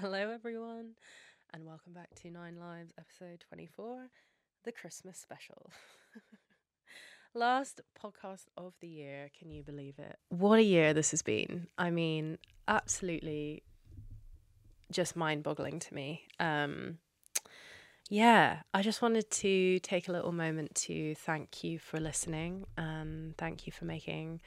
Hello, everyone, and welcome back to Nine Lives, episode 24, the Christmas special. Last podcast of the year. Can you believe it? What a year this has been. I mean, absolutely just mind boggling to me. Um, yeah, I just wanted to take a little moment to thank you for listening and thank you for making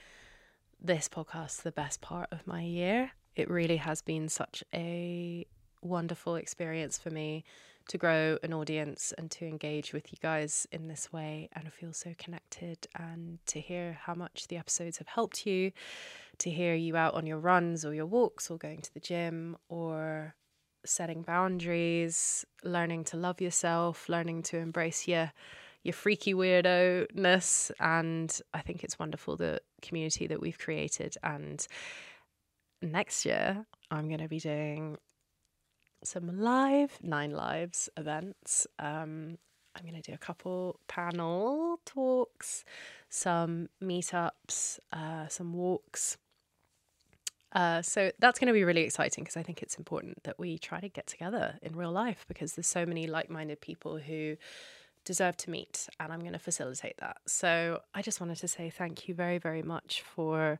this podcast the best part of my year. It really has been such a wonderful experience for me to grow an audience and to engage with you guys in this way and I feel so connected and to hear how much the episodes have helped you, to hear you out on your runs or your walks or going to the gym or setting boundaries, learning to love yourself, learning to embrace your your freaky weirdo ness. And I think it's wonderful the community that we've created. And next year, I'm going to be doing some live Nine Lives events. Um, I'm going to do a couple panel talks, some meetups, uh, some walks. Uh, so that's going to be really exciting because I think it's important that we try to get together in real life because there's so many like minded people who deserve to meet, and I'm going to facilitate that. So I just wanted to say thank you very, very much for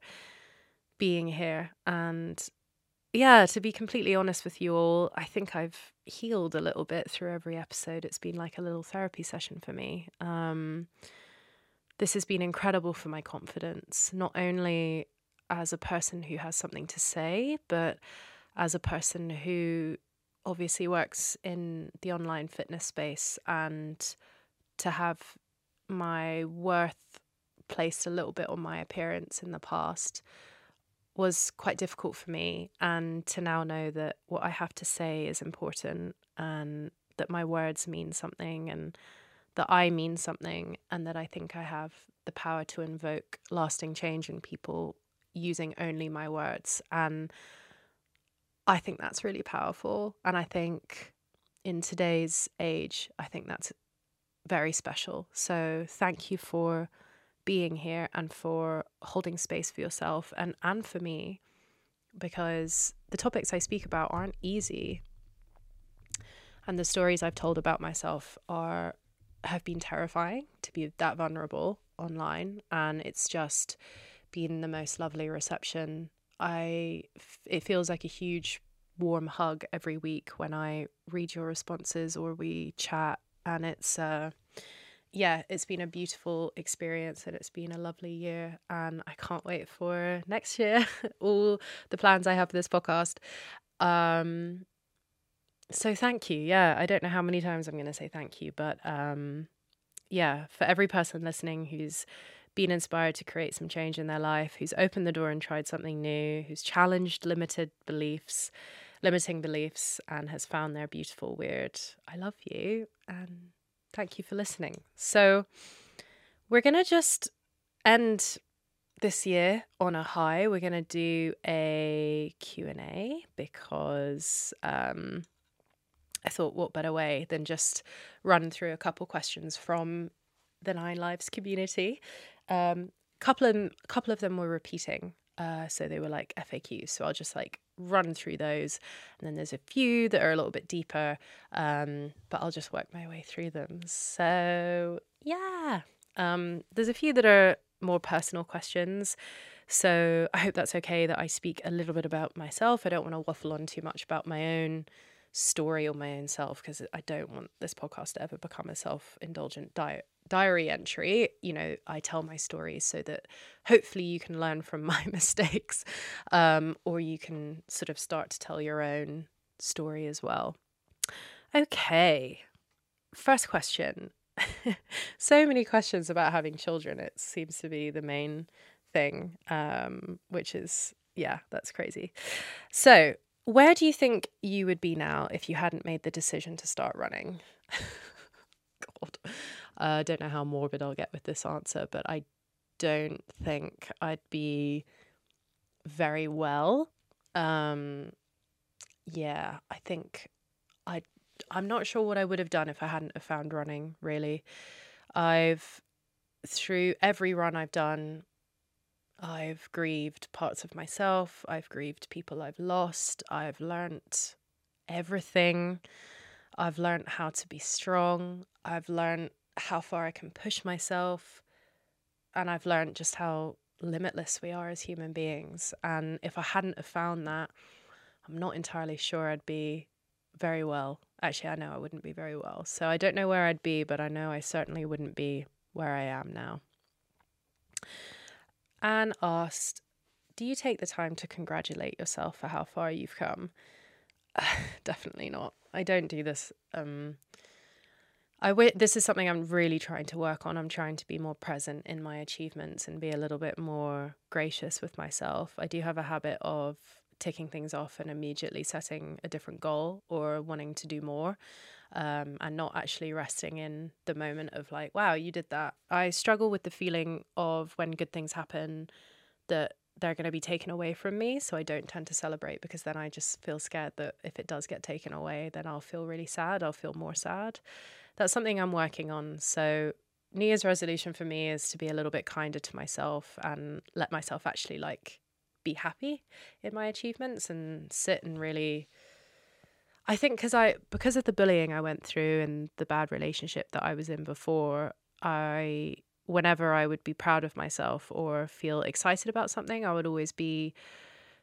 being here. And yeah, to be completely honest with you all, I think I've healed a little bit through every episode. It's been like a little therapy session for me. Um, this has been incredible for my confidence, not only as a person who has something to say, but as a person who obviously works in the online fitness space and to have my worth placed a little bit on my appearance in the past was quite difficult for me and to now know that what I have to say is important and that my words mean something and that I mean something and that I think I have the power to invoke lasting change in people using only my words. And I think that's really powerful. And I think in today's age, I think that's very special. So thank you for being here and for holding space for yourself and, and for me, because the topics I speak about aren't easy. And the stories I've told about myself are have been terrifying to be that vulnerable online. And it's just been the most lovely reception. I it feels like a huge warm hug every week when I read your responses or we chat and it's uh yeah, it's been a beautiful experience and it's been a lovely year and I can't wait for next year all the plans I have for this podcast. Um so thank you. Yeah, I don't know how many times I'm going to say thank you, but um yeah, for every person listening who's been inspired to create some change in their life, who's opened the door and tried something new, who's challenged limited beliefs, limiting beliefs, and has found their beautiful weird. I love you and thank you for listening. So, we're going to just end this year on a high. We're going to do a Q&A because um, I thought what better way than just run through a couple questions from the Nine Lives community um, couple of couple of them were repeating, uh, so they were like FAQs. So I'll just like run through those, and then there's a few that are a little bit deeper, um, but I'll just work my way through them. So yeah, um, there's a few that are more personal questions. So I hope that's okay that I speak a little bit about myself. I don't want to waffle on too much about my own story or my own self because I don't want this podcast to ever become a self indulgent diet diary entry, you know, I tell my stories so that hopefully you can learn from my mistakes um, or you can sort of start to tell your own story as well. Okay, first question. so many questions about having children. It seems to be the main thing, um, which is, yeah, that's crazy. So, where do you think you would be now if you hadn't made the decision to start running? God. I uh, don't know how morbid I'll get with this answer, but I don't think I'd be very well. Um, yeah, I think I I'm not sure what I would have done if I hadn't have found running. Really, I've through every run I've done, I've grieved parts of myself. I've grieved people I've lost. I've learnt everything. I've learned how to be strong. I've learned how far I can push myself. And I've learned just how limitless we are as human beings. And if I hadn't have found that, I'm not entirely sure I'd be very well. Actually, I know I wouldn't be very well. So I don't know where I'd be, but I know I certainly wouldn't be where I am now. Anne asked, Do you take the time to congratulate yourself for how far you've come? Definitely not. I don't do this. Um, I w- this is something I'm really trying to work on. I'm trying to be more present in my achievements and be a little bit more gracious with myself. I do have a habit of ticking things off and immediately setting a different goal or wanting to do more um, and not actually resting in the moment of like, wow, you did that. I struggle with the feeling of when good things happen that they're going to be taken away from me. So I don't tend to celebrate because then I just feel scared that if it does get taken away, then I'll feel really sad. I'll feel more sad. That's something I'm working on. So New Year's resolution for me is to be a little bit kinder to myself and let myself actually like be happy in my achievements and sit and really I think because I because of the bullying I went through and the bad relationship that I was in before, I whenever I would be proud of myself or feel excited about something, I would always be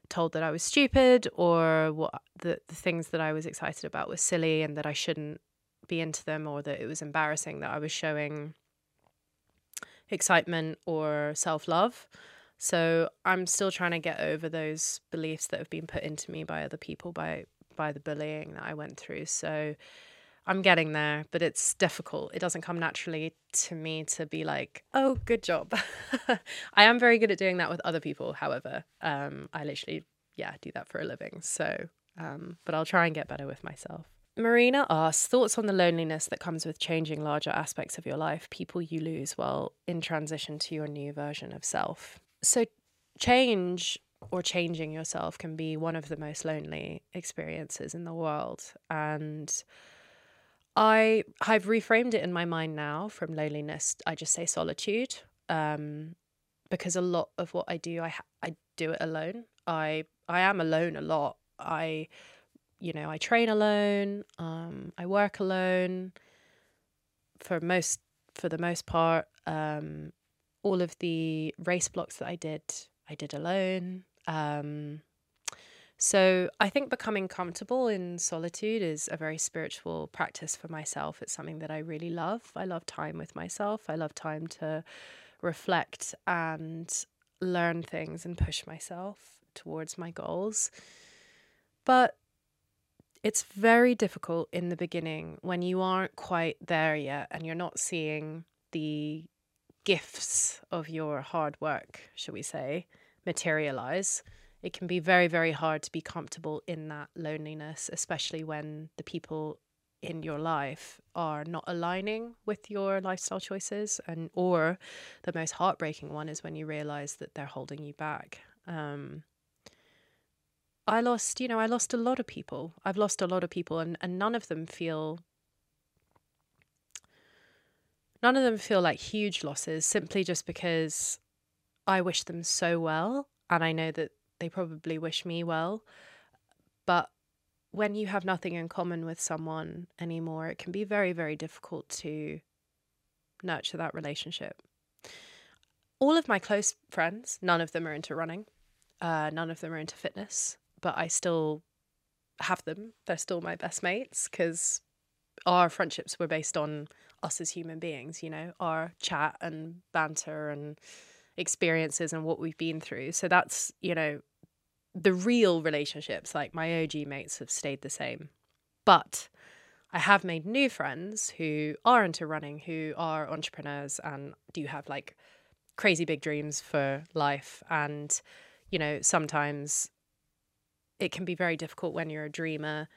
told that I was stupid or what the, the things that I was excited about was silly and that I shouldn't be into them or that it was embarrassing that I was showing excitement or self love. So I'm still trying to get over those beliefs that have been put into me by other people by by the bullying that I went through. So I'm getting there, but it's difficult. It doesn't come naturally to me to be like, oh, good job. I am very good at doing that with other people, however. Um, I literally, yeah, do that for a living. So, um, but I'll try and get better with myself. Marina asks thoughts on the loneliness that comes with changing larger aspects of your life, people you lose while in transition to your new version of self. So, change or changing yourself can be one of the most lonely experiences in the world. And I I've reframed it in my mind now from loneliness. I just say solitude, um, because a lot of what I do, I I do it alone. I I am alone a lot. I, you know, I train alone. Um, I work alone. For most, for the most part, um, all of the race blocks that I did, I did alone. Um, so I think becoming comfortable in solitude is a very spiritual practice for myself. It's something that I really love. I love time with myself. I love time to reflect and learn things and push myself towards my goals. But it's very difficult in the beginning when you aren't quite there yet and you're not seeing the gifts of your hard work, shall we say, materialize. It can be very, very hard to be comfortable in that loneliness, especially when the people in your life are not aligning with your lifestyle choices and or the most heartbreaking one is when you realize that they're holding you back. Um, i lost you know i lost a lot of people i've lost a lot of people and, and none of them feel none of them feel like huge losses simply just because i wish them so well and i know that they probably wish me well. But when you have nothing in common with someone anymore, it can be very, very difficult to nurture that relationship. All of my close friends, none of them are into running, uh, none of them are into fitness, but I still have them. They're still my best mates because our friendships were based on us as human beings, you know, our chat and banter and experiences and what we've been through. So that's, you know, the real relationships, like my OG mates, have stayed the same. But I have made new friends who are into running, who are entrepreneurs and do have like crazy big dreams for life. And, you know, sometimes it can be very difficult when you're a dreamer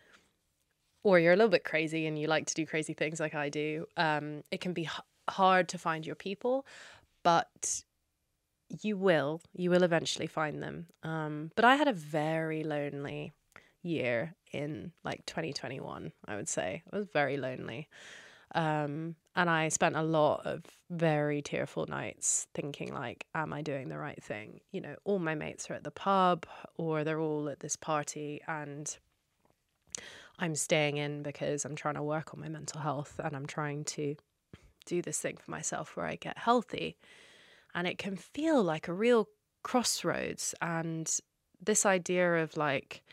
or you're a little bit crazy and you like to do crazy things like I do. Um, it can be h- hard to find your people, but you will you will eventually find them. Um but i had a very lonely year in like 2021 i would say. I was very lonely. Um and i spent a lot of very tearful nights thinking like am i doing the right thing you know all my mates are at the pub or they're all at this party and I'm staying in because I'm trying to work on my mental health and I'm trying to do this thing for myself where I get healthy. And it can feel like a real crossroads. And this idea of like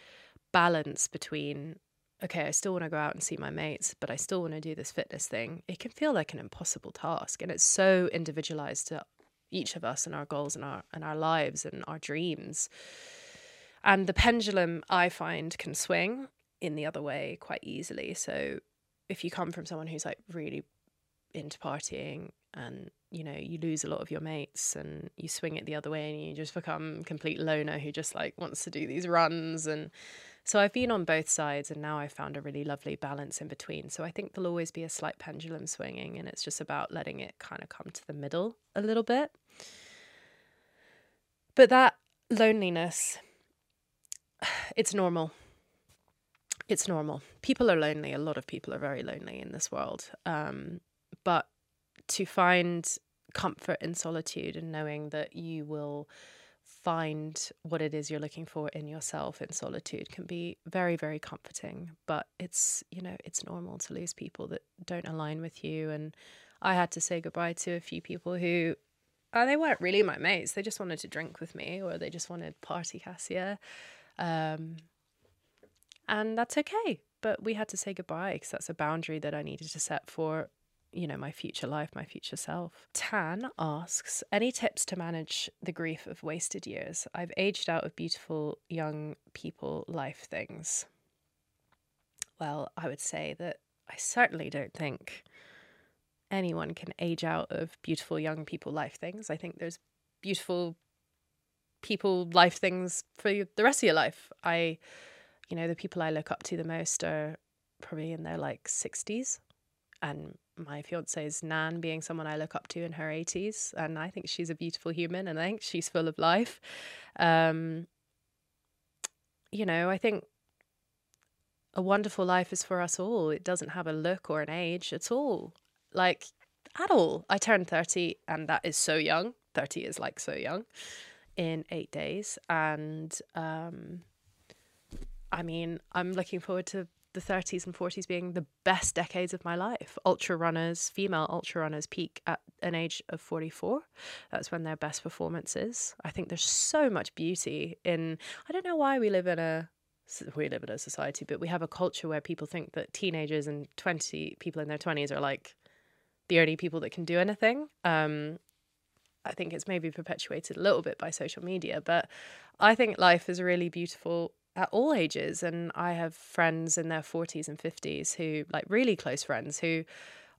balance between, okay, I still want to go out and see my mates, but I still want to do this fitness thing, it can feel like an impossible task. And it's so individualized to each of us and our goals and our and our lives and our dreams. And the pendulum I find can swing in the other way quite easily. So if you come from someone who's like really into partying and you know you lose a lot of your mates and you swing it the other way and you just become complete loner who just like wants to do these runs and so I've been on both sides and now I've found a really lovely balance in between. So I think there'll always be a slight pendulum swinging and it's just about letting it kind of come to the middle a little bit. But that loneliness, it's normal. It's normal. People are lonely. A lot of people are very lonely in this world. Um, but to find comfort in solitude and knowing that you will find what it is you're looking for in yourself in solitude can be very very comforting but it's you know it's normal to lose people that don't align with you and i had to say goodbye to a few people who uh, they weren't really my mates they just wanted to drink with me or they just wanted party cassia um, and that's okay but we had to say goodbye because that's a boundary that i needed to set for you know, my future life, my future self. Tan asks, any tips to manage the grief of wasted years? I've aged out of beautiful young people life things. Well, I would say that I certainly don't think anyone can age out of beautiful young people life things. I think there's beautiful people life things for the rest of your life. I, you know, the people I look up to the most are probably in their like 60s and my fiance's Nan being someone I look up to in her 80s. And I think she's a beautiful human and I think she's full of life. Um, you know, I think a wonderful life is for us all. It doesn't have a look or an age at all. Like, at all. I turned 30 and that is so young. 30 is like so young in eight days. And um, I mean, I'm looking forward to the 30s and 40s being the best decades of my life. Ultra runners, female ultra runners, peak at an age of 44. That's when their best performance is. I think there's so much beauty in. I don't know why we live in a we live in a society, but we have a culture where people think that teenagers and 20 people in their 20s are like the only people that can do anything. Um, I think it's maybe perpetuated a little bit by social media, but I think life is really beautiful at all ages. And I have friends in their 40s and 50s who, like, really close friends who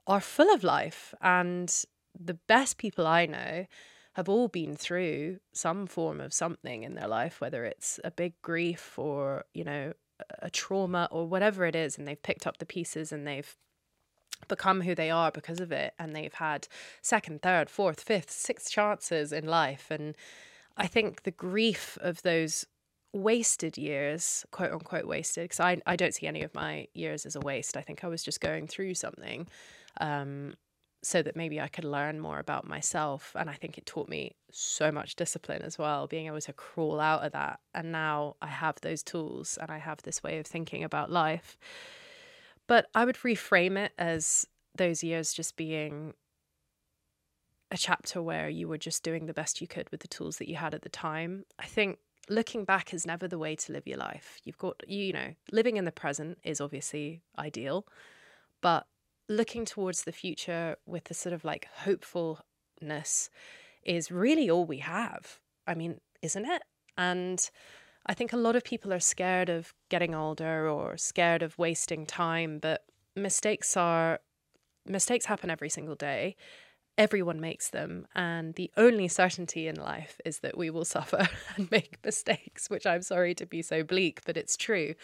are full of life. And the best people I know have all been through some form of something in their life, whether it's a big grief or, you know, a trauma or whatever it is. And they've picked up the pieces and they've become who they are because of it. And they've had second, third, fourth, fifth, sixth chances in life. And I think the grief of those wasted years, quote unquote wasted, because I, I don't see any of my years as a waste. I think I was just going through something um, so that maybe I could learn more about myself. And I think it taught me so much discipline as well, being able to crawl out of that. And now I have those tools and I have this way of thinking about life. But I would reframe it as those years just being a chapter where you were just doing the best you could with the tools that you had at the time. I think looking back is never the way to live your life. You've got, you know, living in the present is obviously ideal, but looking towards the future with the sort of like hopefulness is really all we have. I mean, isn't it? And I think a lot of people are scared of getting older or scared of wasting time, but mistakes are mistakes happen every single day everyone makes them. And the only certainty in life is that we will suffer and make mistakes, which I'm sorry to be so bleak, but it's true.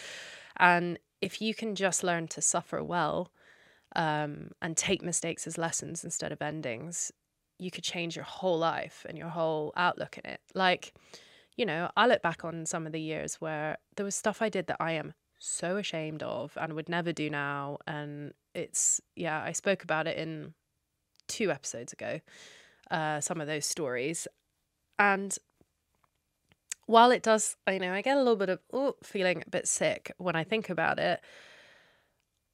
And if you can just learn to suffer well um, and take mistakes as lessons instead of endings, you could change your whole life and your whole outlook in it. Like, you know, I look back on some of the years where there was stuff I did that I am so ashamed of and would never do now. And it's, yeah, I spoke about it in two episodes ago, uh, some of those stories. And while it does, you know, I get a little bit of feeling a bit sick when I think about it.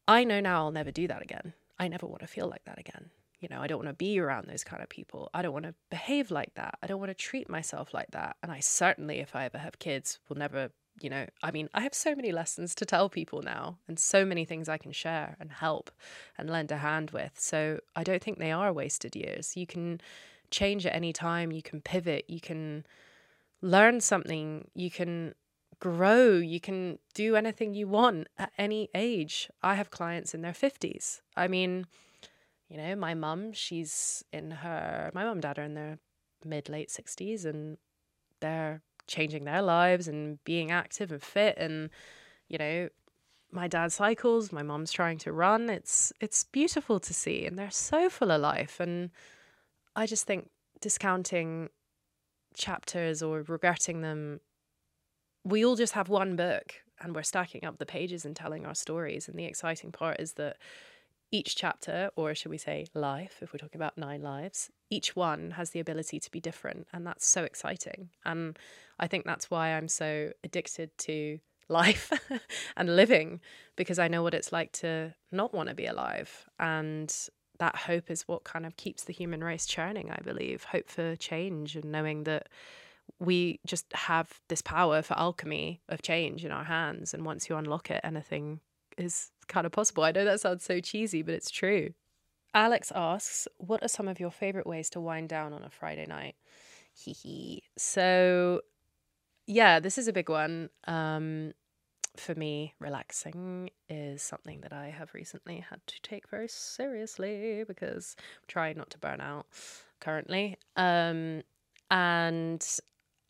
I know now I'll never do that again. I never want to feel like that again. You know, I don't want to be around those kind of people. I don't want to behave like that. I don't want to treat myself like that. And I certainly, if I ever have kids, will never, you know, I mean, I have so many lessons to tell people now and so many things I can share and help and lend a hand with. So I don't think they are wasted years. You can change at any time, you can pivot, you can learn something, you can grow, you can do anything you want at any age. I have clients in their 50s. I mean, you know, my mum, she's in her, my mum and dad are in their mid late 60s and they're changing their lives and being active and fit and you know my dad cycles my mom's trying to run. It's it's beautiful to see and they're so full of life. And i just think discounting chapters or regretting them we all just have one book and we're stacking up the pages and telling our stories. And the exciting part is that each chapter, or should we say life, if we're talking about nine lives, each one has the ability to be different. And that's so exciting. And I think that's why I'm so addicted to life and living, because I know what it's like to not want to be alive. And that hope is what kind of keeps the human race churning, I believe. Hope for change and knowing that we just have this power for alchemy of change in our hands. And once you unlock it, anything is kind of possible. I know that sounds so cheesy, but it's true. Alex asks, What are some of your favorite ways to wind down on a Friday night? Hee hee. So, yeah, this is a big one. Um, for me, relaxing is something that I have recently had to take very seriously because I'm trying not to burn out currently. Um, and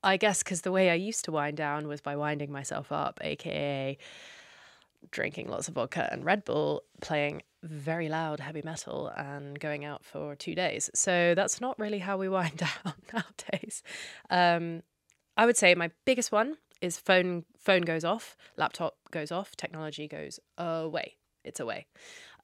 I guess because the way I used to wind down was by winding myself up, aka drinking lots of vodka and Red Bull, playing very loud heavy metal, and going out for two days. So that's not really how we wind down nowadays. Um, I would say my biggest one is phone phone goes off, laptop goes off, technology goes away. It's away.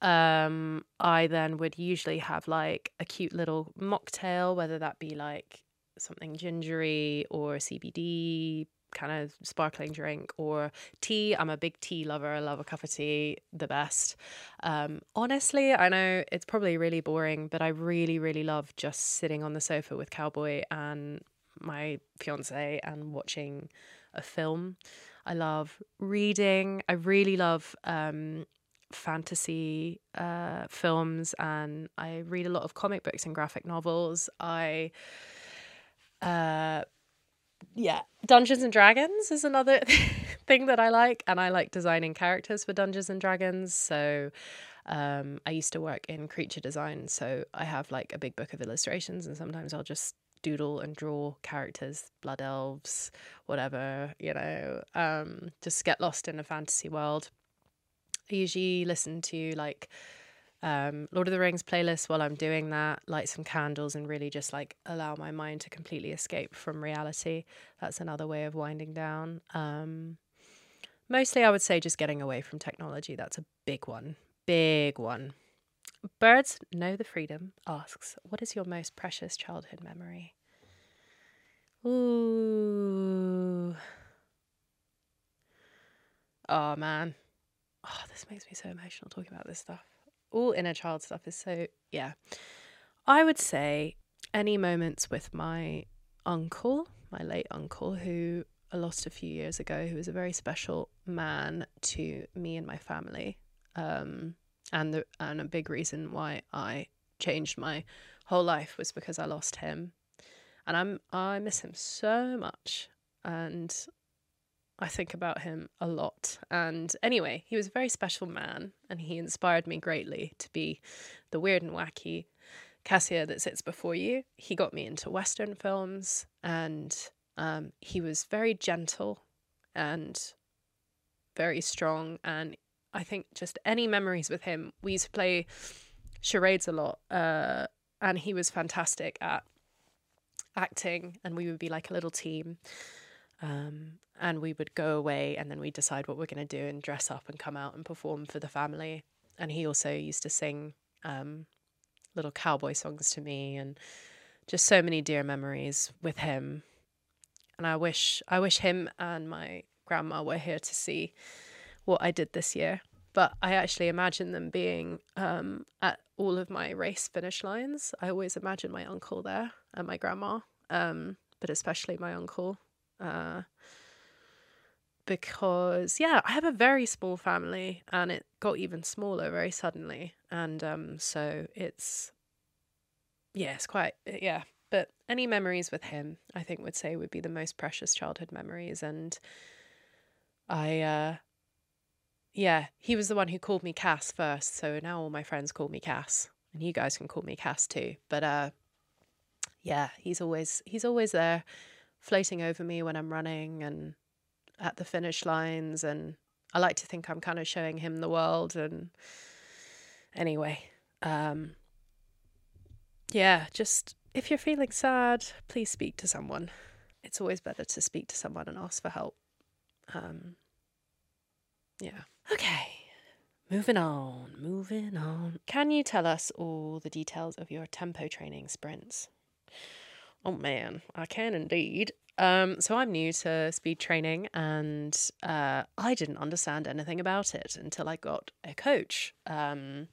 Um, I then would usually have like a cute little mocktail, whether that be like something gingery or CBD kind of sparkling drink or tea. I'm a big tea lover. I love a cup of tea, the best. Um, honestly, I know it's probably really boring, but I really, really love just sitting on the sofa with Cowboy and my fiance and watching a film. I love reading. I really love um, fantasy uh, films and I read a lot of comic books and graphic novels. I uh, yeah, Dungeons and Dragons is another thing that I like, and I like designing characters for Dungeons and Dragons. So, um, I used to work in creature design, so I have like a big book of illustrations, and sometimes I'll just doodle and draw characters, blood elves, whatever, you know, um, just get lost in a fantasy world. I usually listen to like um, Lord of the Rings playlist while I'm doing that, light some candles, and really just like allow my mind to completely escape from reality. That's another way of winding down. Um, mostly, I would say just getting away from technology. That's a big one. Big one. Birds Know the Freedom asks, What is your most precious childhood memory? Ooh. Oh, man. Oh, this makes me so emotional talking about this stuff all inner child stuff is so, yeah. I would say any moments with my uncle, my late uncle, who I lost a few years ago, who was a very special man to me and my family. Um, and the and a big reason why I changed my whole life was because I lost him. And I'm I miss him so much. And I think about him a lot. And anyway, he was a very special man and he inspired me greatly to be the weird and wacky Cassia that sits before you. He got me into Western films and um, he was very gentle and very strong. And I think just any memories with him, we used to play charades a lot. Uh, and he was fantastic at acting, and we would be like a little team. Um, and we would go away and then we'd decide what we're going to do and dress up and come out and perform for the family. And he also used to sing um, little cowboy songs to me and just so many dear memories with him. And I wish I wish him and my grandma were here to see what I did this year but I actually imagine them being um, at all of my race finish lines. I always imagine my uncle there and my grandma, um, but especially my uncle. Uh, because yeah, I have a very small family and it got even smaller very suddenly. And um, so it's yeah, it's quite yeah. But any memories with him, I think would say would be the most precious childhood memories. And I uh yeah, he was the one who called me Cass first, so now all my friends call me Cass. And you guys can call me Cass too. But uh yeah, he's always he's always there floating over me when I'm running and at the finish lines and I like to think I'm kind of showing him the world and anyway um yeah just if you're feeling sad please speak to someone. It's always better to speak to someone and ask for help. Um yeah. Okay moving on moving on. Can you tell us all the details of your tempo training sprints oh man i can indeed um, so I'm new to speed training, and uh, I didn't understand anything about it until I got a coach, um,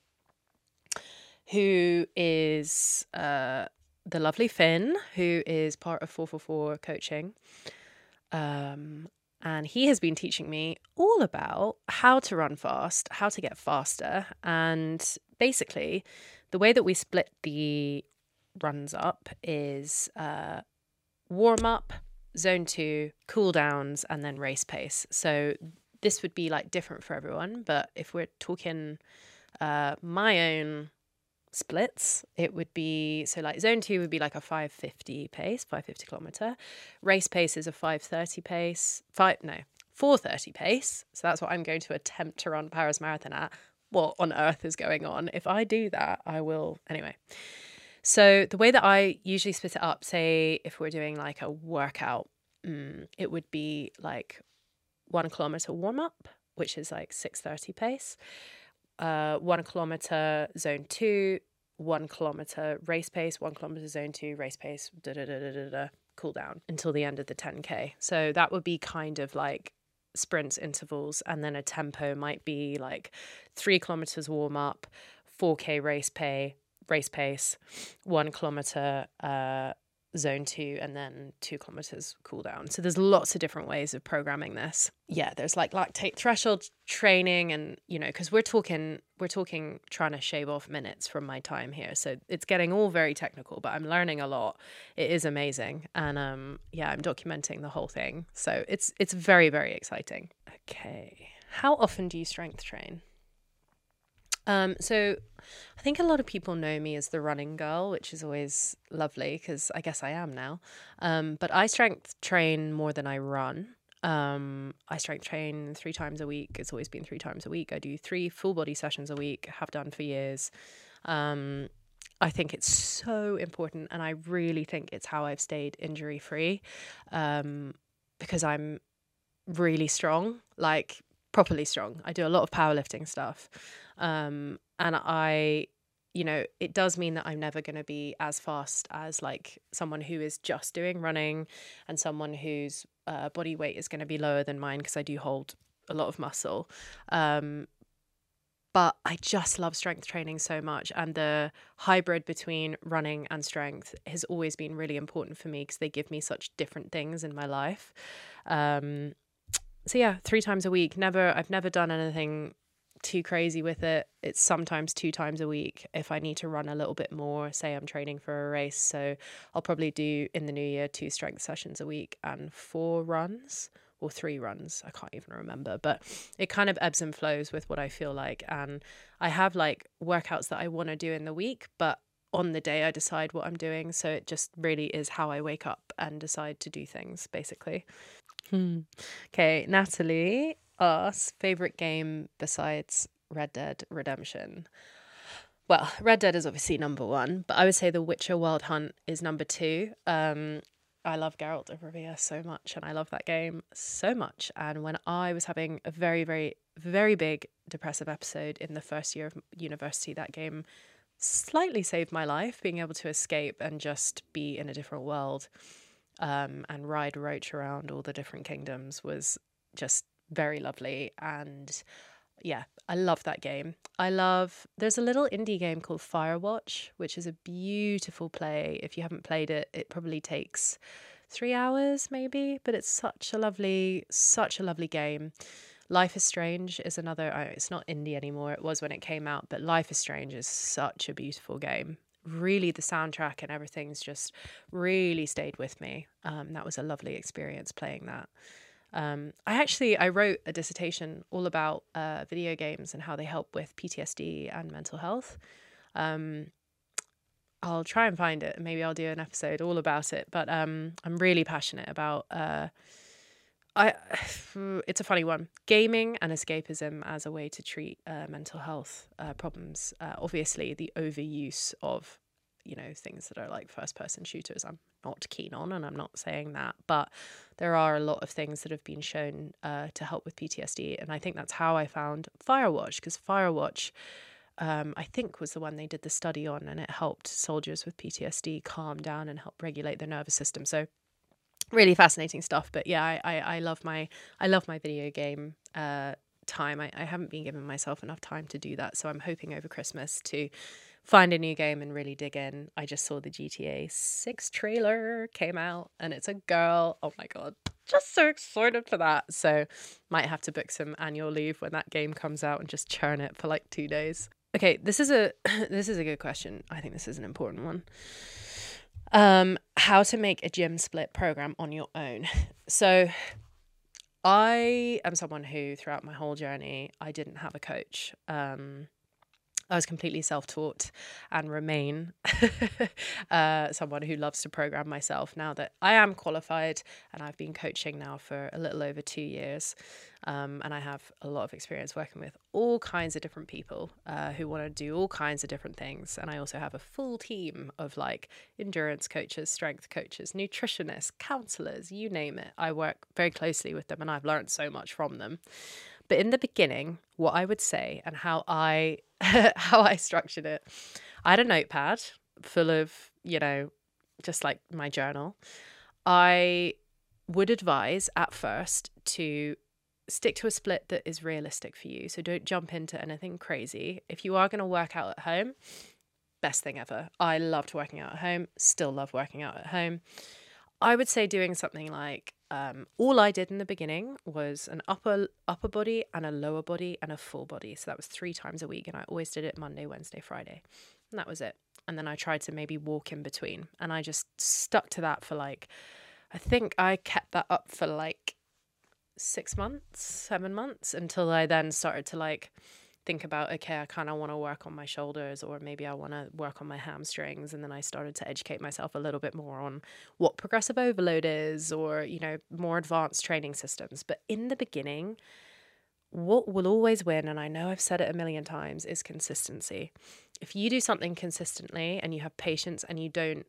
who is uh, the lovely Finn, who is part of Four Four Four Coaching. Um, and he has been teaching me all about how to run fast, how to get faster, and basically, the way that we split the runs up is uh, warm up zone two, cool downs, and then race pace. So this would be like different for everyone. But if we're talking uh, my own splits, it would be so like zone two would be like a 550 pace, 550 kilometer. Race pace is a 530 pace, five, no, 430 pace. So that's what I'm going to attempt to run Paris Marathon at. What on earth is going on? If I do that, I will. Anyway. So the way that I usually split it up, say if we're doing like a workout, mm, it would be like one kilometer warm up, which is like six thirty pace. Uh, one kilometer zone two, one kilometer race pace, one kilometer zone two race pace, da da da da da da, cool down until the end of the 10k. So that would be kind of like sprints intervals, and then a tempo might be like three kilometers warm up, 4k race pay, race pace, one kilometer uh, zone two, and then two kilometers cool down. So there's lots of different ways of programming this. Yeah, there's like lactate threshold training, and you know, because we're talking we're talking trying to shave off minutes from my time here. So it's getting all very technical, but I'm learning a lot. It is amazing, and um, yeah, I'm documenting the whole thing. So it's it's very very exciting. Okay, how often do you strength train? Um, so I think a lot of people know me as the running girl, which is always lovely because I guess I am now. Um, but I strength train more than I run. Um, I strength train three times a week. It's always been three times a week. I do three full body sessions a week, have done for years. Um, I think it's so important, and I really think it's how I've stayed injury free um, because I'm really strong, like properly strong. I do a lot of powerlifting stuff. Um, and I, you know, it does mean that I'm never going to be as fast as like someone who is just doing running and someone whose uh, body weight is going to be lower than mine because I do hold a lot of muscle. Um, but I just love strength training so much. And the hybrid between running and strength has always been really important for me because they give me such different things in my life. Um, so yeah, three times a week. Never, I've never done anything too crazy with it. It's sometimes two times a week if I need to run a little bit more, say I'm training for a race. So I'll probably do in the new year two strength sessions a week and four runs or three runs. I can't even remember, but it kind of ebbs and flows with what I feel like. And I have like workouts that I want to do in the week, but on the day I decide what I'm doing. So it just really is how I wake up and decide to do things, basically. Hmm. Okay, Natalie us favorite game besides Red Dead Redemption? Well, Red Dead is obviously number one, but I would say The Witcher Wild Hunt is number two. Um, I love Geralt of Rivia so much, and I love that game so much. And when I was having a very, very, very big depressive episode in the first year of university, that game slightly saved my life. Being able to escape and just be in a different world um, and ride Roach around all the different kingdoms was just very lovely. And yeah, I love that game. I love, there's a little indie game called Firewatch, which is a beautiful play. If you haven't played it, it probably takes three hours maybe, but it's such a lovely, such a lovely game. Life is Strange is another, it's not indie anymore, it was when it came out, but Life is Strange is such a beautiful game. Really, the soundtrack and everything's just really stayed with me. Um, that was a lovely experience playing that. Um, I actually I wrote a dissertation all about uh, video games and how they help with PTSD and mental health. Um, I'll try and find it. Maybe I'll do an episode all about it. But um, I'm really passionate about. Uh, I it's a funny one. Gaming and escapism as a way to treat uh, mental health uh, problems. Uh, obviously, the overuse of you know things that are like first person shooters. I'm not keen on, and I'm not saying that, but there are a lot of things that have been shown uh, to help with PTSD, and I think that's how I found Firewatch because Firewatch. Um, I think was the one they did the study on, and it helped soldiers with PTSD calm down and help regulate their nervous system. So, really fascinating stuff. But yeah, I, I, I love my I love my video game uh, time. I, I haven't been giving myself enough time to do that, so I'm hoping over Christmas to find a new game and really dig in. I just saw the GTA 6 trailer came out and it's a girl. Oh my god. Just so excited for that. So might have to book some annual leave when that game comes out and just churn it for like 2 days. Okay, this is a this is a good question. I think this is an important one. Um how to make a gym split program on your own. So I am someone who throughout my whole journey I didn't have a coach. Um I was completely self taught and remain uh, someone who loves to program myself now that I am qualified and I've been coaching now for a little over two years. Um, and I have a lot of experience working with all kinds of different people uh, who want to do all kinds of different things. And I also have a full team of like endurance coaches, strength coaches, nutritionists, counselors, you name it. I work very closely with them and I've learned so much from them. But in the beginning, what I would say and how I how I structured it, I had a notepad full of, you know, just like my journal. I would advise at first to stick to a split that is realistic for you. So don't jump into anything crazy. If you are going to work out at home, best thing ever. I loved working out at home, still love working out at home. I would say doing something like um, all I did in the beginning was an upper upper body and a lower body and a full body. So that was three times a week, and I always did it Monday, Wednesday, Friday, and that was it. And then I tried to maybe walk in between, and I just stuck to that for like, I think I kept that up for like six months, seven months until I then started to like think about okay i kind of want to work on my shoulders or maybe i want to work on my hamstrings and then i started to educate myself a little bit more on what progressive overload is or you know more advanced training systems. But in the beginning what will always win and i know i've said it a million times is consistency. If you do something consistently and you have patience and you don't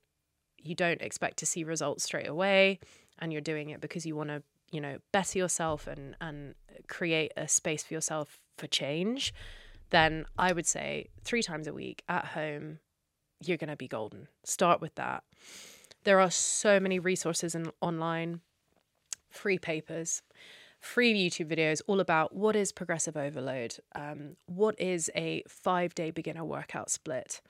you don't expect to see results straight away and you're doing it because you want to you know better yourself and and create a space for yourself for change, then I would say three times a week at home, you're going to be golden. Start with that. There are so many resources in, online, free papers, free YouTube videos all about what is progressive overload, um, what is a five day beginner workout split,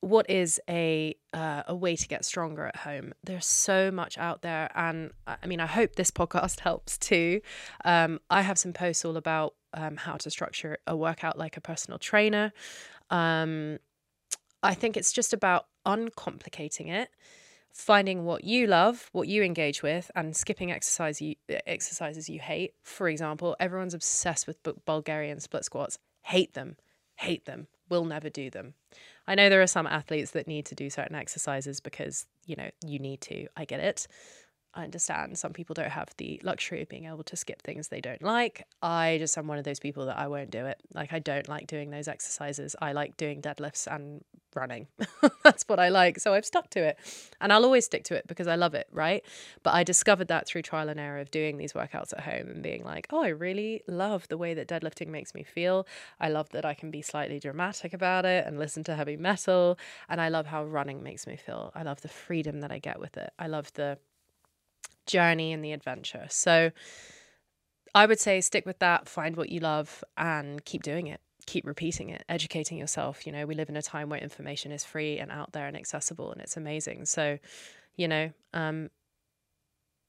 what is a uh, a way to get stronger at home? There's so much out there and i mean i hope this podcast helps too. Um, i have some posts all about um, how to structure a workout like a personal trainer. Um, i think it's just about uncomplicating it finding what you love what you engage with and skipping exercise you, exercises you hate. For example everyone's obsessed with bulgarian split squats. Hate them. Hate them. Will never do them I know there are some athletes that need to do certain exercises because, you know, you need to. I get it. I understand some people don't have the luxury of being able to skip things they don't like. I just am one of those people that I won't do it. Like, I don't like doing those exercises. I like doing deadlifts and running. That's what I like. So I've stuck to it and I'll always stick to it because I love it, right? But I discovered that through trial and error of doing these workouts at home and being like, oh, I really love the way that deadlifting makes me feel. I love that I can be slightly dramatic about it and listen to heavy metal. And I love how running makes me feel. I love the freedom that I get with it. I love the journey and the adventure. So, I would say stick with that, find what you love, and keep doing it. Keep repeating it, educating yourself. You know, we live in a time where information is free and out there and accessible, and it's amazing. So, you know, um,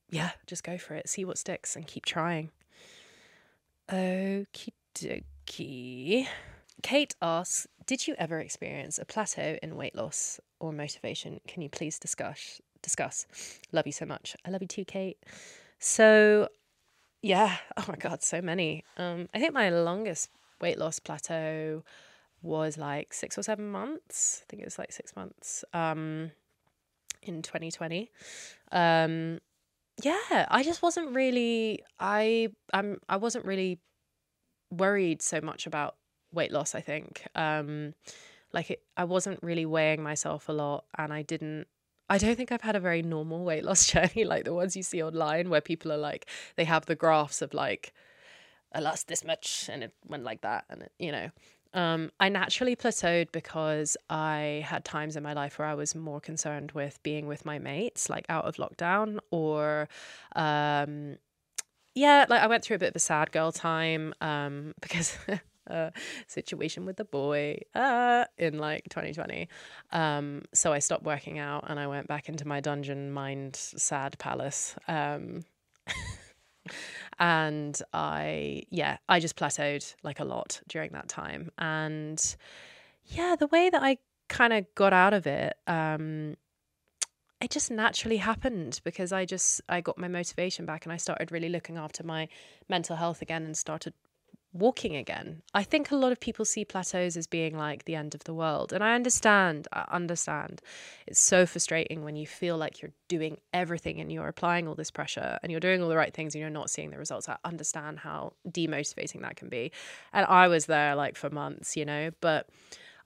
yeah, just go for it. See what sticks and keep trying. Okie dokie. Kate asks, did you ever experience a plateau in weight loss or motivation? Can you please discuss discuss? Love you so much. I love you too, Kate. So yeah, oh my god, so many. Um I think my longest weight loss plateau was like 6 or 7 months. I think it was like 6 months. Um in 2020. Um yeah, I just wasn't really I I'm I wasn't really worried so much about weight loss, I think. Um like it, I wasn't really weighing myself a lot and I didn't I don't think I've had a very normal weight loss journey like the ones you see online where people are like they have the graphs of like I lost this much and it went like that and it, you know. Um, I naturally plateaued because I had times in my life where I was more concerned with being with my mates, like out of lockdown, or um, yeah, like I went through a bit of a sad girl time um, because a situation with the boy uh, in like 2020. Um, so I stopped working out and I went back into my dungeon mind sad palace. Um, and I, yeah, I just plateaued like a lot during that time. And yeah, the way that I kind of got out of it, um, it just naturally happened because I just I got my motivation back and I started really looking after my mental health again and started walking again. I think a lot of people see plateaus as being like the end of the world. And I understand, I understand. It's so frustrating when you feel like you're doing everything and you're applying all this pressure and you're doing all the right things and you're not seeing the results. I understand how demotivating that can be. And I was there like for months, you know, but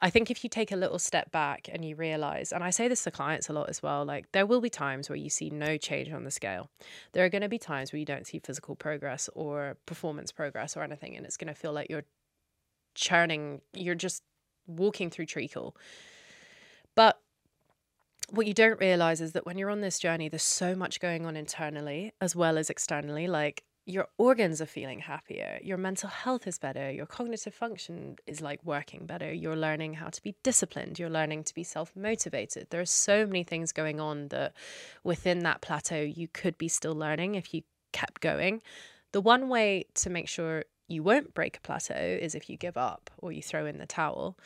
I think if you take a little step back and you realize, and I say this to clients a lot as well, like there will be times where you see no change on the scale. There are going to be times where you don't see physical progress or performance progress or anything, and it's going to feel like you're churning, you're just walking through treacle. But what you don't realize is that when you're on this journey, there's so much going on internally as well as externally. Like your organs are feeling happier, your mental health is better, your cognitive function is like working better, you're learning how to be disciplined, you're learning to be self motivated. There are so many things going on that within that plateau you could be still learning if you kept going. The one way to make sure you won't break a plateau is if you give up or you throw in the towel.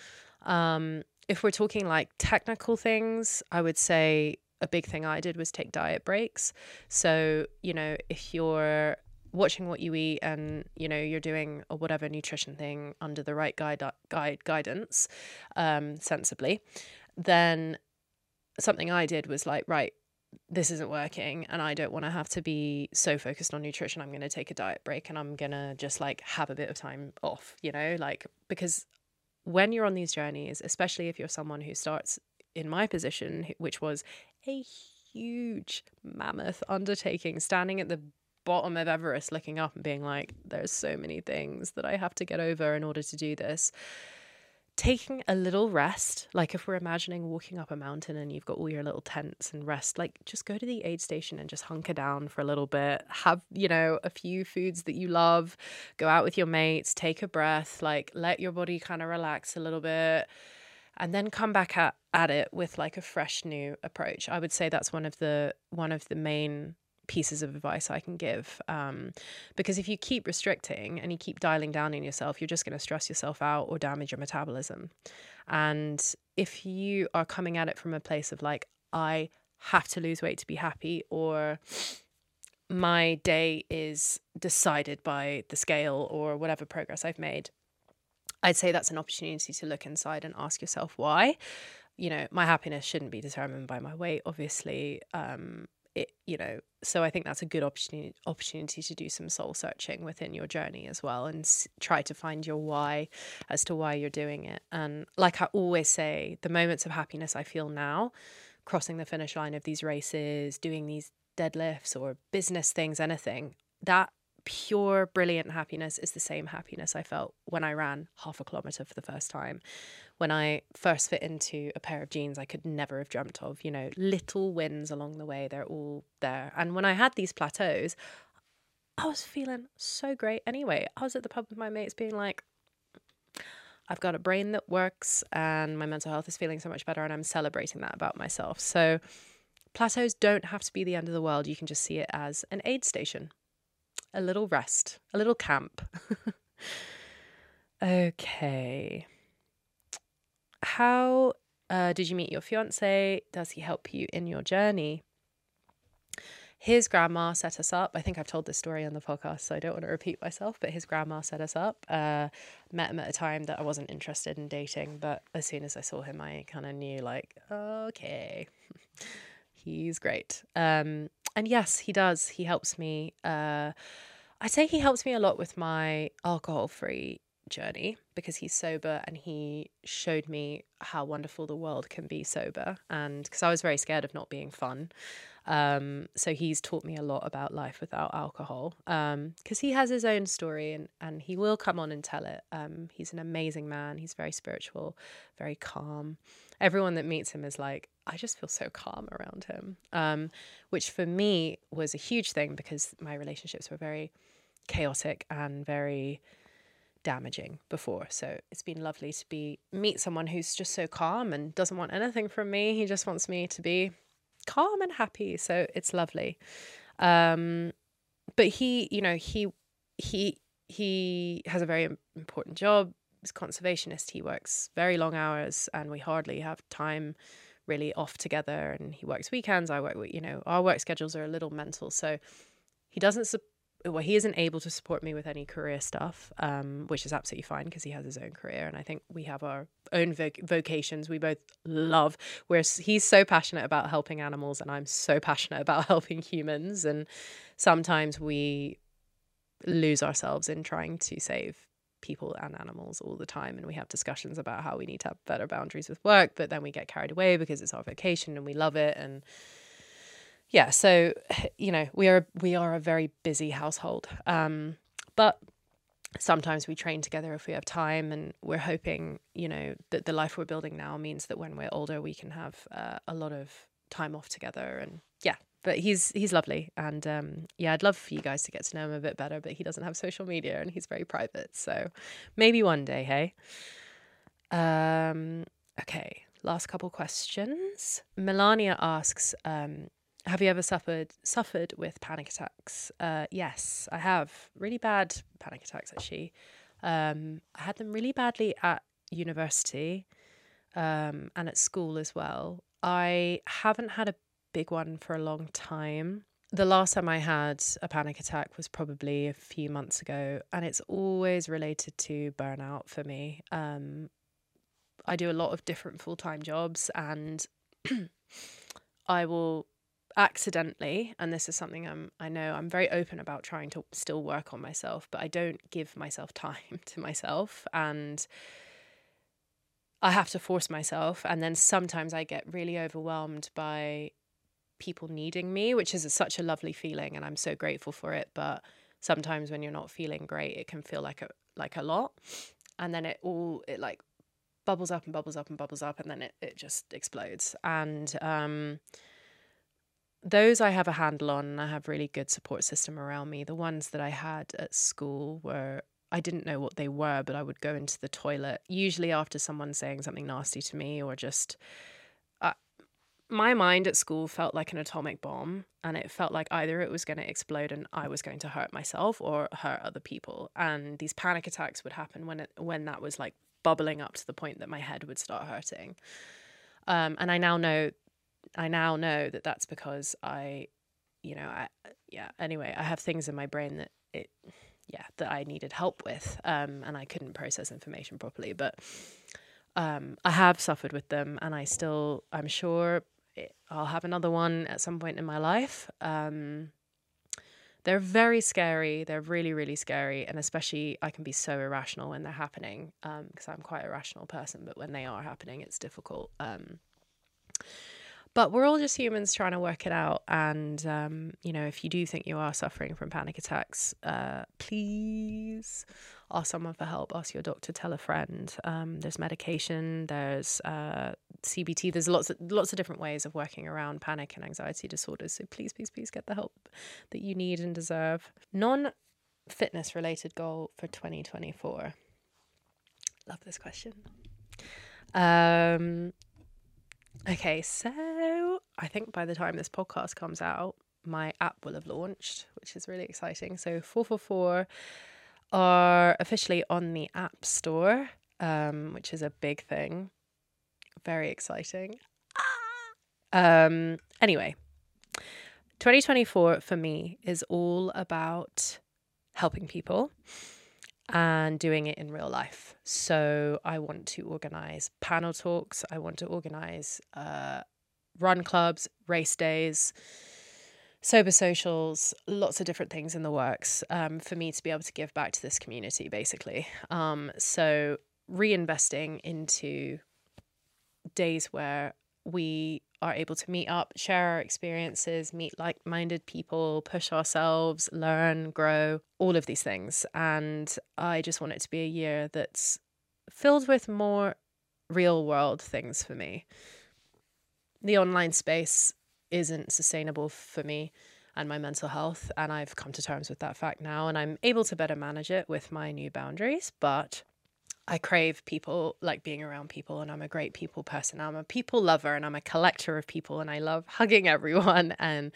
Um, if we're talking like technical things, I would say a big thing I did was take diet breaks. So, you know, if you're watching what you eat and you know you're doing or whatever nutrition thing under the right guide guide guidance um sensibly then something i did was like right this isn't working and i don't want to have to be so focused on nutrition. I'm going to take a diet break and i'm going to just like have a bit of time off you know like because when you're on these journeys especially if you're someone who starts in my position which was a huge mammoth undertaking standing at the bottom of Everest looking up and being like, there's so many things that I have to get over in order to do this. Taking a little rest, like if we're imagining walking up a mountain and you've got all your little tents and rest, like just go to the aid station and just hunker down for a little bit. Have, you know, a few foods that you love, go out with your mates, take a breath, like let your body kind of relax a little bit and then come back at, at it with like a fresh new approach. I would say that's one of the one of the main pieces of advice I can give. Um, because if you keep restricting and you keep dialing down in yourself, you're just going to stress yourself out or damage your metabolism. And if you are coming at it from a place of like, I have to lose weight to be happy, or my day is decided by the scale or whatever progress I've made, I'd say that's an opportunity to look inside and ask yourself why. You know, my happiness shouldn't be determined by my weight, obviously. Um, it, you know, so I think that's a good opportunity opportunity to do some soul searching within your journey as well, and s- try to find your why as to why you're doing it. And like I always say, the moments of happiness I feel now, crossing the finish line of these races, doing these deadlifts or business things, anything that pure brilliant happiness is the same happiness I felt when I ran half a kilometer for the first time when I first fit into a pair of jeans I could never have dreamt of. You know, little wins along the way, they're all there. And when I had these plateaus, I was feeling so great anyway. I was at the pub with my mates being like, I've got a brain that works and my mental health is feeling so much better and I'm celebrating that about myself. So plateaus don't have to be the end of the world. You can just see it as an aid station, a little rest, a little camp. okay. How uh, did you meet your fiance? Does he help you in your journey? his grandma set us up. I think I've told this story on the podcast, so I don't want to repeat myself, but his grandma set us up. Uh, met him at a time that I wasn't interested in dating, but as soon as I saw him, I kind of knew, like, okay, he's great. Um, and yes, he does. He helps me. Uh, I'd say he helps me a lot with my alcohol free journey because he's sober and he showed me how wonderful the world can be sober. And because I was very scared of not being fun. Um, so he's taught me a lot about life without alcohol because um, he has his own story and, and he will come on and tell it. Um, he's an amazing man. He's very spiritual, very calm. Everyone that meets him is like, I just feel so calm around him, um, which for me was a huge thing because my relationships were very chaotic and very damaging before. So it's been lovely to be meet someone who's just so calm and doesn't want anything from me. He just wants me to be calm and happy. So it's lovely. Um, but he, you know, he he he has a very important job. He's a conservationist. He works very long hours, and we hardly have time really off together. And he works weekends. I work, you know, our work schedules are a little mental. So he doesn't well, he isn't able to support me with any career stuff, um, which is absolutely fine because he has his own career, and I think we have our own voc- vocations. We both love. Where he's so passionate about helping animals, and I'm so passionate about helping humans, and sometimes we lose ourselves in trying to save people and animals all the time and we have discussions about how we need to have better boundaries with work but then we get carried away because it's our vocation and we love it and yeah, so you know we are we are a very busy household, um, but sometimes we train together if we have time, and we're hoping you know that the life we're building now means that when we're older we can have uh, a lot of time off together, and yeah. But he's he's lovely, and um, yeah, I'd love for you guys to get to know him a bit better. But he doesn't have social media, and he's very private, so maybe one day, hey. Um, okay, last couple questions. Melania asks, um, have you ever suffered suffered with panic attacks? Uh, yes, I have. Really bad panic attacks, actually. Um, I had them really badly at university um, and at school as well. I haven't had a big one for a long time. The last time I had a panic attack was probably a few months ago, and it's always related to burnout for me. Um, I do a lot of different full time jobs, and I will accidentally and this is something I'm I know I'm very open about trying to still work on myself but I don't give myself time to myself and I have to force myself and then sometimes I get really overwhelmed by people needing me which is such a lovely feeling and I'm so grateful for it but sometimes when you're not feeling great it can feel like a like a lot and then it all it like bubbles up and bubbles up and bubbles up and then it, it just explodes and um those I have a handle on and I have really good support system around me. The ones that I had at school were I didn't know what they were, but I would go into the toilet usually after someone saying something nasty to me or just uh, my mind at school felt like an atomic bomb and it felt like either it was going to explode and I was going to hurt myself or hurt other people and these panic attacks would happen when it when that was like bubbling up to the point that my head would start hurting um, and I now know I now know that that's because I, you know, I yeah. Anyway, I have things in my brain that it, yeah, that I needed help with, um, and I couldn't process information properly. But um, I have suffered with them, and I still, I'm sure, it, I'll have another one at some point in my life. Um, they're very scary. They're really, really scary, and especially I can be so irrational when they're happening um, because um, I'm quite a rational person. But when they are happening, it's difficult. But we're all just humans trying to work it out. And, um, you know, if you do think you are suffering from panic attacks, uh, please ask someone for help, ask your doctor, tell a friend. Um, there's medication, there's uh, CBT. There's lots of lots of different ways of working around panic and anxiety disorders. So please, please, please get the help that you need and deserve. Non fitness related goal for 2024. Love this question. Um okay, so I think by the time this podcast comes out, my app will have launched, which is really exciting. So 444 are officially on the App Store, um, which is a big thing. Very exciting. Um, anyway, 2024 for me is all about helping people and doing it in real life. So I want to organize panel talks, I want to organize uh, run clubs, race days sober socials, lots of different things in the works um, for me to be able to give back to this community, basically. Um, so, reinvesting into days where we are able to meet up, share our experiences, meet like minded people, push ourselves, learn, grow, all of these things. And I just want it to be a year that's filled with more real world things for me. The online space isn't sustainable for me and my mental health. And I've come to terms with that fact now. And I'm able to better manage it with my new boundaries. But I crave people, like being around people. And I'm a great people person. I'm a people lover and I'm a collector of people. And I love hugging everyone and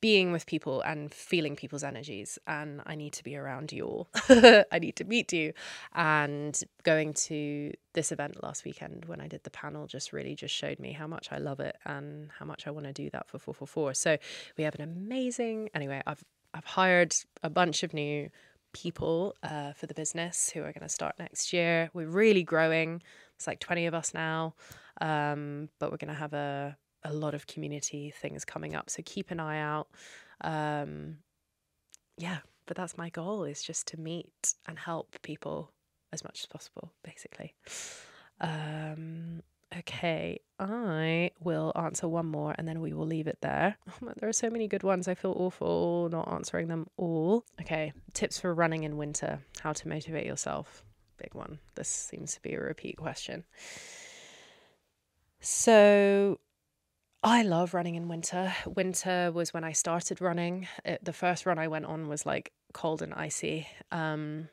being with people and feeling people's energies. And I need to be around you all. I need to meet you. And going to this event last weekend when I did the panel just really just showed me how much I love it and how much I want to do that for 444. So we have an amazing, anyway, I've, I've hired a bunch of new people uh, for the business who are going to start next year. We're really growing. It's like 20 of us now. Um, but we're going to have a a lot of community things coming up. So keep an eye out. Um, yeah, but that's my goal is just to meet and help people as much as possible, basically. Um, okay, I will answer one more and then we will leave it there. Oh, there are so many good ones. I feel awful not answering them all. Okay, tips for running in winter, how to motivate yourself. Big one. This seems to be a repeat question. So, I love running in winter. Winter was when I started running. It, the first run I went on was like cold and icy um,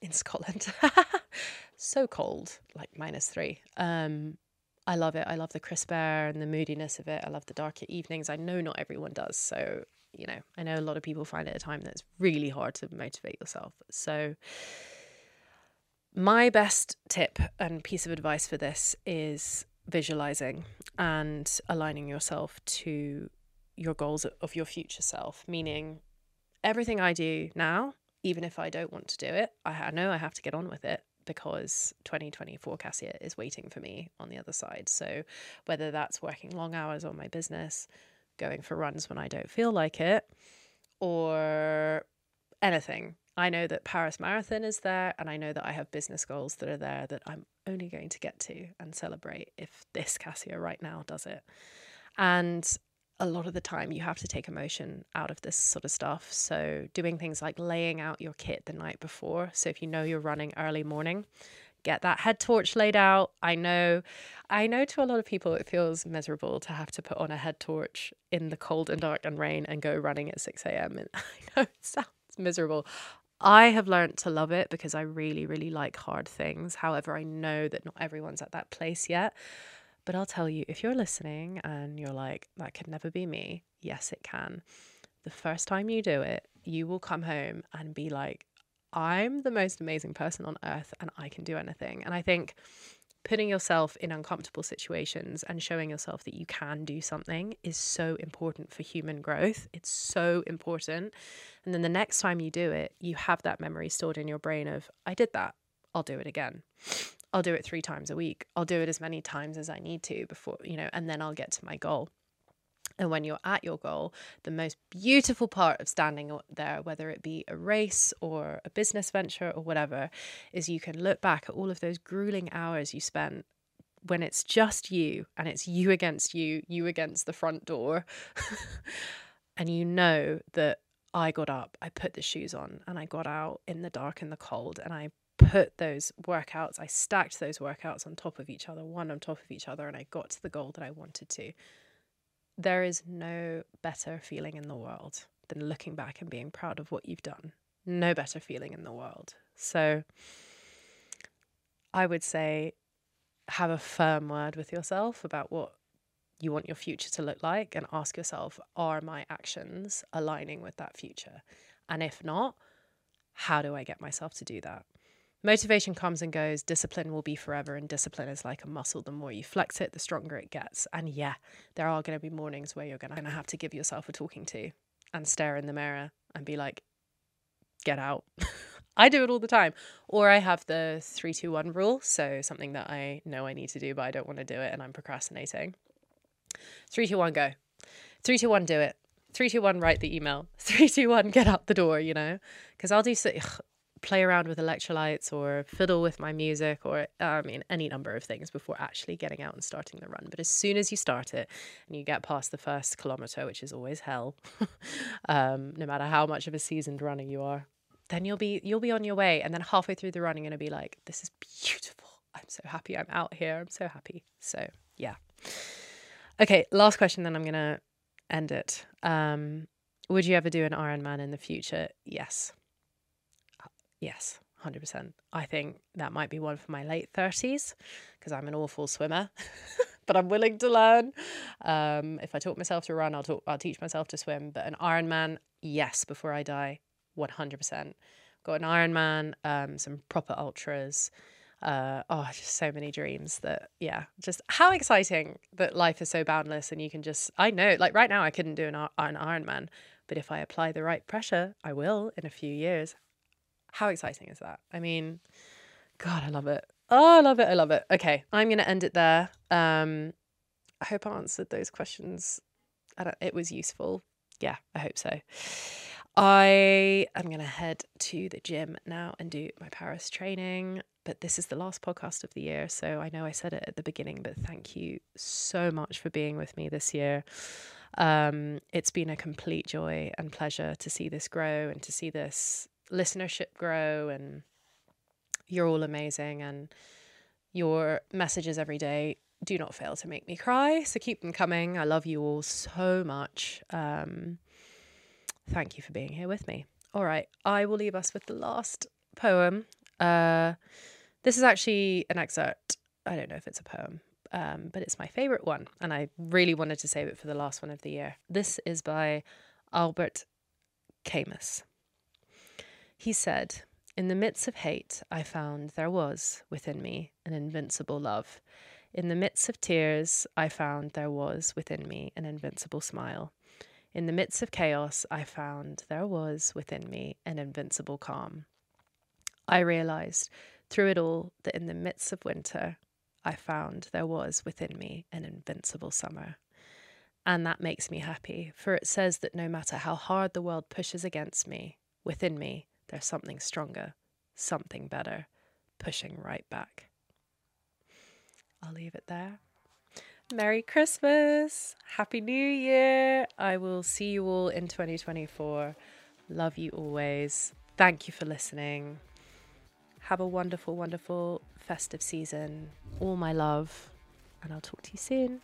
in Scotland. so cold, like minus three. Um, I love it. I love the crisp air and the moodiness of it. I love the darker evenings. I know not everyone does. So, you know, I know a lot of people find it a time that's really hard to motivate yourself. So, my best tip and piece of advice for this is visualizing and aligning yourself to your goals of your future self, meaning everything I do now, even if I don't want to do it, I know I have to get on with it because 2024 Cassia is waiting for me on the other side. So, whether that's working long hours on my business, going for runs when I don't feel like it, or anything, I know that Paris Marathon is there, and I know that I have business goals that are there that I'm only going to get to and celebrate if this Cassia right now does it. And a lot of the time, you have to take emotion out of this sort of stuff. So, doing things like laying out your kit the night before. So, if you know you're running early morning, get that head torch laid out. I know, I know to a lot of people it feels miserable to have to put on a head torch in the cold and dark and rain and go running at 6 a.m. And I know it sounds miserable. I have learned to love it because I really, really like hard things. However, I know that not everyone's at that place yet. But I'll tell you, if you're listening and you're like, that could never be me, yes, it can. The first time you do it, you will come home and be like, I'm the most amazing person on earth and I can do anything. And I think putting yourself in uncomfortable situations and showing yourself that you can do something is so important for human growth. It's so important. And then the next time you do it, you have that memory stored in your brain of, I did that. I'll do it again. I'll do it three times a week. I'll do it as many times as I need to before, you know, and then I'll get to my goal. And when you're at your goal, the most beautiful part of standing there, whether it be a race or a business venture or whatever, is you can look back at all of those grueling hours you spent when it's just you and it's you against you, you against the front door. and you know that I got up, I put the shoes on, and I got out in the dark and the cold, and I put those workouts, I stacked those workouts on top of each other, one on top of each other, and I got to the goal that I wanted to. There is no better feeling in the world than looking back and being proud of what you've done. No better feeling in the world. So I would say have a firm word with yourself about what you want your future to look like and ask yourself, are my actions aligning with that future? And if not, how do I get myself to do that? Motivation comes and goes, discipline will be forever, and discipline is like a muscle. The more you flex it, the stronger it gets. And yeah, there are going to be mornings where you're going to have to give yourself a talking to and stare in the mirror and be like, get out. I do it all the time. Or I have the three, two, one rule. So something that I know I need to do, but I don't want to do it and I'm procrastinating. Three, two, one, go. Three, two, one, do it. Three, two, one, write the email. Three, two, one, get out the door, you know? Because I'll do so, play around with electrolytes or fiddle with my music or, uh, I mean, any number of things before actually getting out and starting the run. But as soon as you start it and you get past the first kilometer, which is always hell, um, no matter how much of a seasoned runner you are, then you'll be you'll be on your way. And then halfway through the run, you're gonna be like, "This is beautiful. I'm so happy. I'm out here. I'm so happy." So yeah. Okay, last question, then I'm to end it. Um, would you ever do an Ironman in the future? Yes. Yes, 100%. I think that might be one for my late 30s because I'm an awful swimmer. but I'm willing to learn. Um, if I taught myself to run, I'll, talk, I'll teach myself to swim. But an Ironman, yes, before I die, 100%. Got an Ironman, um, some proper ultras, uh, oh, just so many dreams that, yeah, just how exciting that life is so boundless and you can just, I know, like right now, I couldn't do an, an Ironman, but if I apply the right pressure, I will in a few years. How exciting is that? I mean, God, I love it. Oh, I love it. I love it. Okay, I'm going to end it there. Um, I hope I answered those questions. It was useful. Yeah, I hope so. I am going to head to the gym now and do my Paris training. But this is the last podcast of the year. So I know I said it at the beginning, but thank you so much for being with me this year. Um, it's been a complete joy and pleasure to see this grow and to see this listenership grow. And you're all amazing. And your messages every day do not fail to make me cry. So keep them coming. I love you all so much. Um, Thank you for being here with me. All right, I will leave us with the last poem. Uh, this is actually an excerpt. I don't know if it's a poem, um, but it's my favorite one, and I really wanted to save it for the last one of the year. This is by Albert Camus. He said, In the midst of hate, I found there was within me an invincible love. In the midst of tears, I found there was within me an invincible smile. In the midst of chaos, I found there was within me an invincible calm. I realized through it all that in the midst of winter, I found there was within me an invincible summer. And that makes me happy, for it says that no matter how hard the world pushes against me, within me there's something stronger, something better, pushing right back. I'll leave it there. Merry Christmas. Happy New Year. I will see you all in 2024. Love you always. Thank you for listening. Have a wonderful, wonderful festive season. All my love. And I'll talk to you soon.